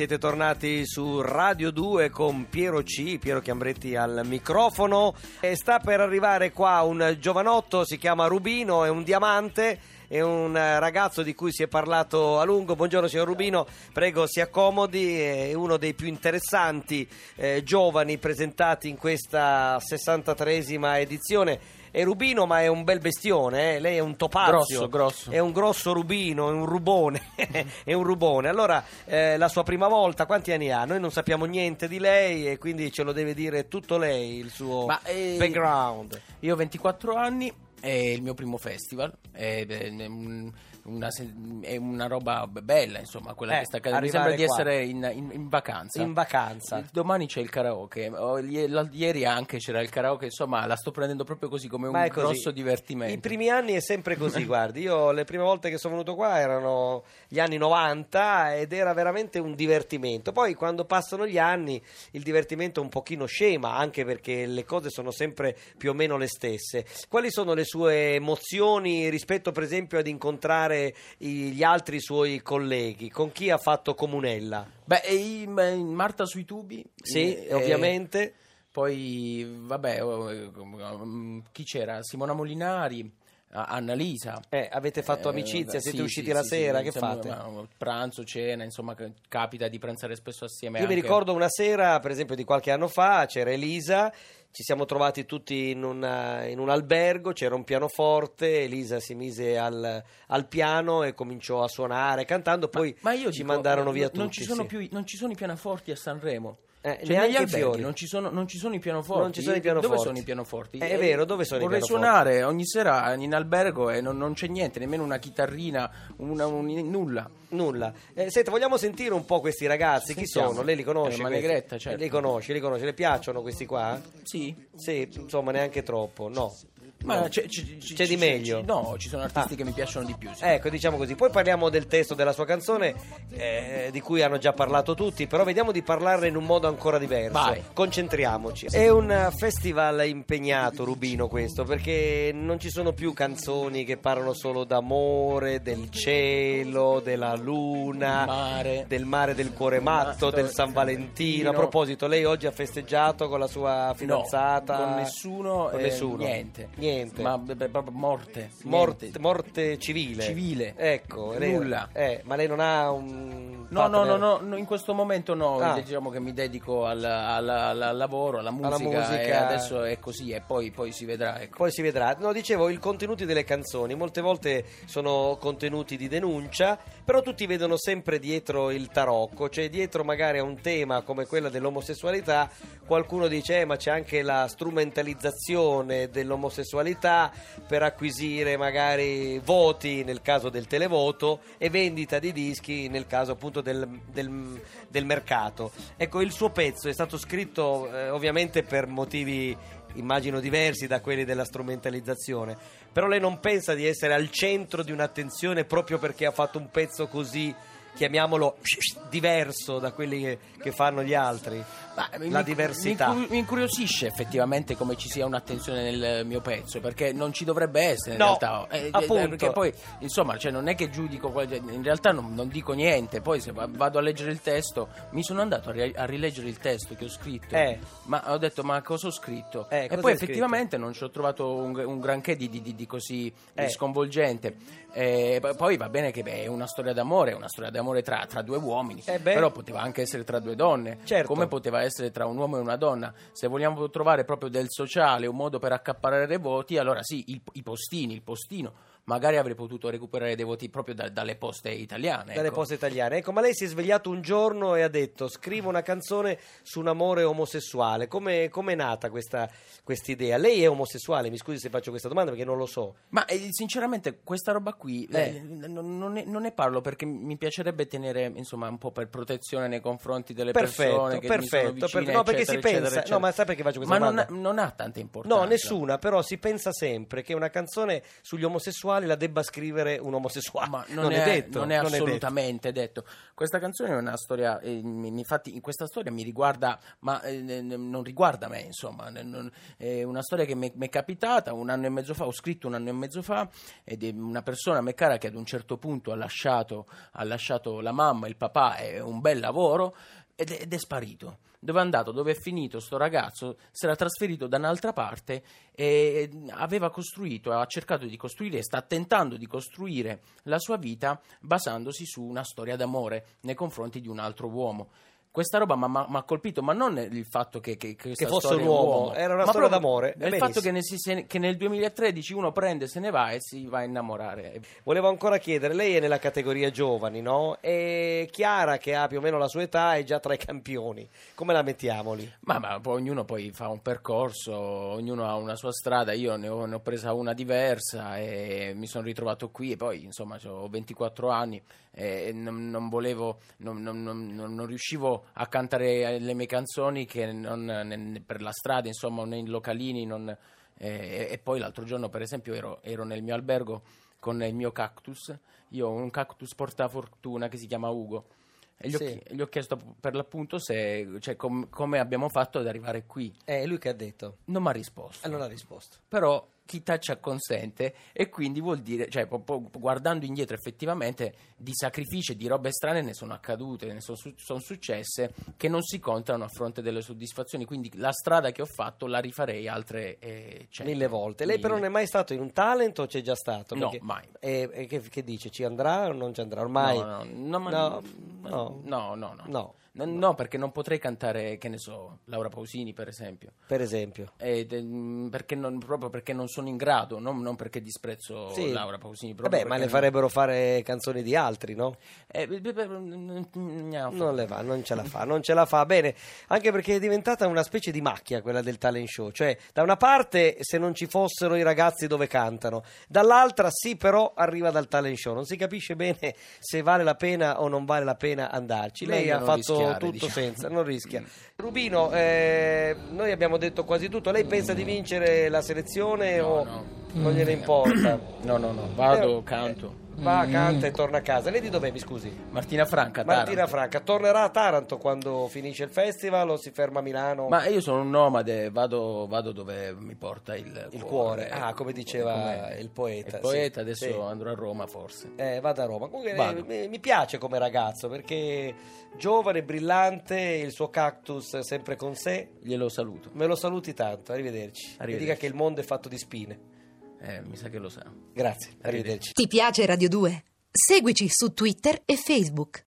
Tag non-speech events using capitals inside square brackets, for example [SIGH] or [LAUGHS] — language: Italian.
Siete tornati su Radio 2 con Piero C, Piero Chiambretti al microfono. E sta per arrivare qua un giovanotto, si chiama Rubino, è un diamante, è un ragazzo di cui si è parlato a lungo. Buongiorno signor Rubino, prego si accomodi, è uno dei più interessanti eh, giovani presentati in questa 63esima edizione è rubino ma è un bel bestione, eh? lei è un topazio. Grosso, grosso. È un grosso rubino, è un rubone, [LAUGHS] è un rubone. Allora, eh, la sua prima volta, quanti anni ha? Noi non sappiamo niente di lei e quindi ce lo deve dire tutto lei, il suo Ma, eh, background. Io ho 24 anni, è il mio primo festival, è, è un- una, è una roba bella, insomma, quella Eh, che sta accadendo. Mi sembra di qua. essere in, in- in vacanza. In vacanza. Domani c'è il karaoke, Oh, ieri anche c'era il karaoke, insomma la sto prendendo proprio così come un è così. grosso divertimento. I primi anni è sempre così, guardi. Io le prime volte che sono venuto qua erano gli anni 90 ed era veramente un divertimento. Poi quando passano gli anni il divertimento un pochino scema, anche perché le cose sono sempre più o meno le stesse. Quali sono le sue emozioni rispetto per esempio ad incontrare i- gli altri suoi colleghi? Con chi ha fatto comunella? Beh, Marta sui tubi. Sì, eh, ovviamente. Poi, vabbè, oh, eh, um, chi c'era? Simona Molinari, Annalisa. Eh, avete fatto Eh, amicizia, beh, siete sì, usciti sì, la sì, sera, che fate? ma- Pranzo, cena, insomma, capita di pranzare spesso assieme. Io mi anche- ricordo una sera, per esempio, di qualche anno fa, c'era Elisa, ci siamo trovati tutti in, una- in un albergo, c'era un pianoforte, Elisa si mise al, al piano e cominciò a suonare cantando, poi Ma io ci dico, mandarono via non- tutti. ci più non ci sono i pianoforti a Sanremo. Eh, Cioè, neanche negli i alberghi fiori. non ci, sono, non ci sono i pianoforti. Non ci sono i pianoforti. Dove sono i pianoforti? Eh, è vero, dove sono i Vorrei pianoforti? suonare ogni sera in albergo e non, non c'è niente, nemmeno una chitarrina, una, un- nulla. Nulla. Eh, senta, vogliamo sentire un po' questi ragazzi? Chi Sentiamo. sono? Lei li conosce? Eh, ma questi? Negretta, certo. Li conosce, li conosce. Le piacciono questi qua? Sì. Sì, insomma, neanche troppo, no. Ma c'è, c'è- C'è di meglio? no, ci sono artisti Ah. che mi piacciono di più. sì. Ecco, diciamo così. Poi parliamo del testo della sua canzone, eh, di cui hanno già parlato tutti, però vediamo di parlarne in un modo ancora diverso. Vai. Concentriamoci. È un festival impegnato, Rubino, questo, perché non ci sono più canzoni che parlano solo d'amore, del cielo, della luna, Mare. del mare del cuore matto, Matto, del San Valentino. A proposito, lei oggi ha festeggiato con la sua fidanzata? No, con nessuno, Con eh, nessuno. niente. Niente. Ma beh, proprio morte. Morte, niente. morte civile. Civile. Ecco, lei- Nulla. eh, ma lei non ha un No, no, partner? no, no, no, in questo momento no, Ah. diciamo che mi dedico al, al- al- al lavoro, alla musica, musica. e adesso è così e poi, poi si vedrà. Ecco. Poi si vedrà. No, dicevo, i contenuti delle canzoni molte volte sono contenuti di denuncia, però tutti vedono sempre dietro il tarocco, cioè dietro magari a un tema come quello dell'omosessualità, qualcuno dice "Eh, ma c'è anche la strumentalizzazione dell'omosessualità per acquisire magari voti nel caso del televoto e vendita di dischi nel caso appunto del, del- del mercato. Ecco, il suo pezzo è stato scritto eh, ovviamente per motivi immagino diversi da quelli della strumentalizzazione, però lei non pensa di essere al centro di un'attenzione proprio perché ha fatto un pezzo così, chiamiamolo diverso da quelli che, che fanno gli altri? Ma La mi- diversità. Mi, mi incuriosisce effettivamente come ci sia un'attenzione nel mio pezzo, perché non ci dovrebbe essere in No, realtà. Eh, eh, appunto. Perché poi, insomma, cioè, non è che giudico, qual- in realtà non, non dico niente. Poi se va- vado a leggere il testo, mi sono andato a, ri- a rileggere il testo che ho scritto. Eh. Ma ho detto, ma cosa ho scritto? Eh, e poi hai scritto? effettivamente non ci ho trovato un, un granché di, di- di- di così Eh. sconvolgente. Eh, poi va bene che beh, è una storia d'amore, è una storia d'amore tra, tra due uomini, Eh però poteva anche essere tra due donne, Certo. come poteva essere tra un uomo e una donna. Se vogliamo trovare proprio del sociale un modo per accaparrare voti, allora sì, il- i postini, il postino magari avrei potuto recuperare dei voti proprio da- dalle poste italiane. dalle ecco. poste italiane. Ecco, ma lei si è svegliato un giorno e ha detto scrivo una canzone su un amore omosessuale. Come è nata questa idea? Lei è omosessuale? Mi scusi se faccio questa domanda perché non lo so. Ma eh, sinceramente questa roba qui Eh. eh, non, non ne, non ne parlo perché mi piacerebbe tenere insomma un po' per protezione nei confronti delle Perfetto, persone che mi sono perfetto, vicine, per- no, perché eccetera, si pensa- eccetera, no, eccetera. ma sai perché faccio questa Ma non domanda? ha, non ha tanta importanza. No, nessuna, però si pensa sempre che una canzone sugli omosessuali la debba scrivere un omosessuale. Ma non, è, detto. non è detto. assolutamente detto. Questa canzone è una storia, eh, infatti in questa storia mi riguarda, ma eh, non riguarda me, insomma, non- è una storia che mi è capitata un anno e mezzo fa, ho scritto un anno e mezzo fa, ed è una persona a me cara che ad un certo punto ha lasciato, ha lasciato la mamma, il papà e un bel lavoro ed è, ed è sparito. Dove è andato? Dove è finito sto ragazzo? Si era trasferito da un'altra parte e aveva costruito, ha cercato di costruire sta tentando di costruire la sua vita basandosi su una storia d'amore nei confronti di un altro uomo. Questa roba mi ha colpito, ma non il fatto che, che, Che fosse un è uomo, era una storia d'amore, Il benissimo. fatto che, ne si- se- che nel 2013 uno prende, se ne va e si va a innamorare. Volevo ancora chiedere, lei è nella categoria giovani, no? E Chiara, che ha più o meno la sua età, è già tra i campioni. Come la mettiamo lì? Ma, ma poi ognuno poi fa un percorso, ognuno ha una sua strada, io ne ho, ne ho presa una diversa e mi sono ritrovato qui e poi insomma ho 24 anni e non, non volevo, non, non- non- non- a cantare le mie canzoni che non, per la strada, insomma, nei localini. non- eh, e poi l'altro giorno per esempio ero, ero nel mio albergo con il mio cactus, io ho un cactus portafortuna che si chiama Ugo. E gli, ho, Sì. chi- gli ho chiesto per l'appunto se, cioè, com- come abbiamo fatto ad arrivare qui. È lui che ha detto. Non mi ha risposto. E non ha risposto. Però chi taccia consente e quindi vuol dire, cioè po- po- guardando indietro effettivamente di sacrifici e di robe strane ne sono accadute, ne sono, su- sono successe che non si contano a fronte delle soddisfazioni, quindi la strada che ho fatto la rifarei altre eh, cento. Mille volte. Lei però non Mille. è mai stato in un talent o c'è già stato? No, mai. E, e che, che dice? Ci andrà o non ci andrà? Ormai? No, no, no, No, no, no, no, no. No. No, no, perché non potrei cantare, che ne so, Laura Pausini per esempio. Per esempio. Ed, mm, perché non, proprio perché non sono in grado, non, non perché disprezzo Sì. Laura Pausini. proprio Vabbè, ma perché le farebbero fare canzoni di altri, no? Eh, beh, beh, Non le va, non ce la fa, non ce la fa. Bene, anche perché è diventata una specie di macchia quella del talent show. Cioè, da una parte, se non ci fossero i ragazzi dove cantano, dall'altra, sì, però arriva dal talent show. Non si capisce bene se vale la pena o non vale la pena andarci. Lei ha fatto rischiare, tutto diciamo. senza, non rischia. Rubino, eh, noi abbiamo detto quasi tutto. Lei pensa di vincere la selezione No, o no. non gliene importa? No, no, no, vado, Eh, canto. Va, canta e torna a casa. Lei di dov'è, mi scusi? Martina Franca, Martina Taranto. Franca tornerà a Taranto quando finisce il festival o si ferma a Milano? Ma io sono un nomade, vado, vado dove mi porta il, il cuore, ah, come diceva Com'è? il poeta. Il poeta, sì, adesso sì. andrò a Roma forse. Eh, vado a Roma. Comunque eh, mi, mi piace come ragazzo perché giovane, brillante, il suo cactus sempre con sé. Glielo saluto. Me lo saluti tanto, arrivederci. Mi Arrivederci. dica che il mondo è fatto di spine. Eh, mi sa che lo sa. Grazie, arrivederci. Ti piace Radio 2? Seguici su Twitter e Facebook.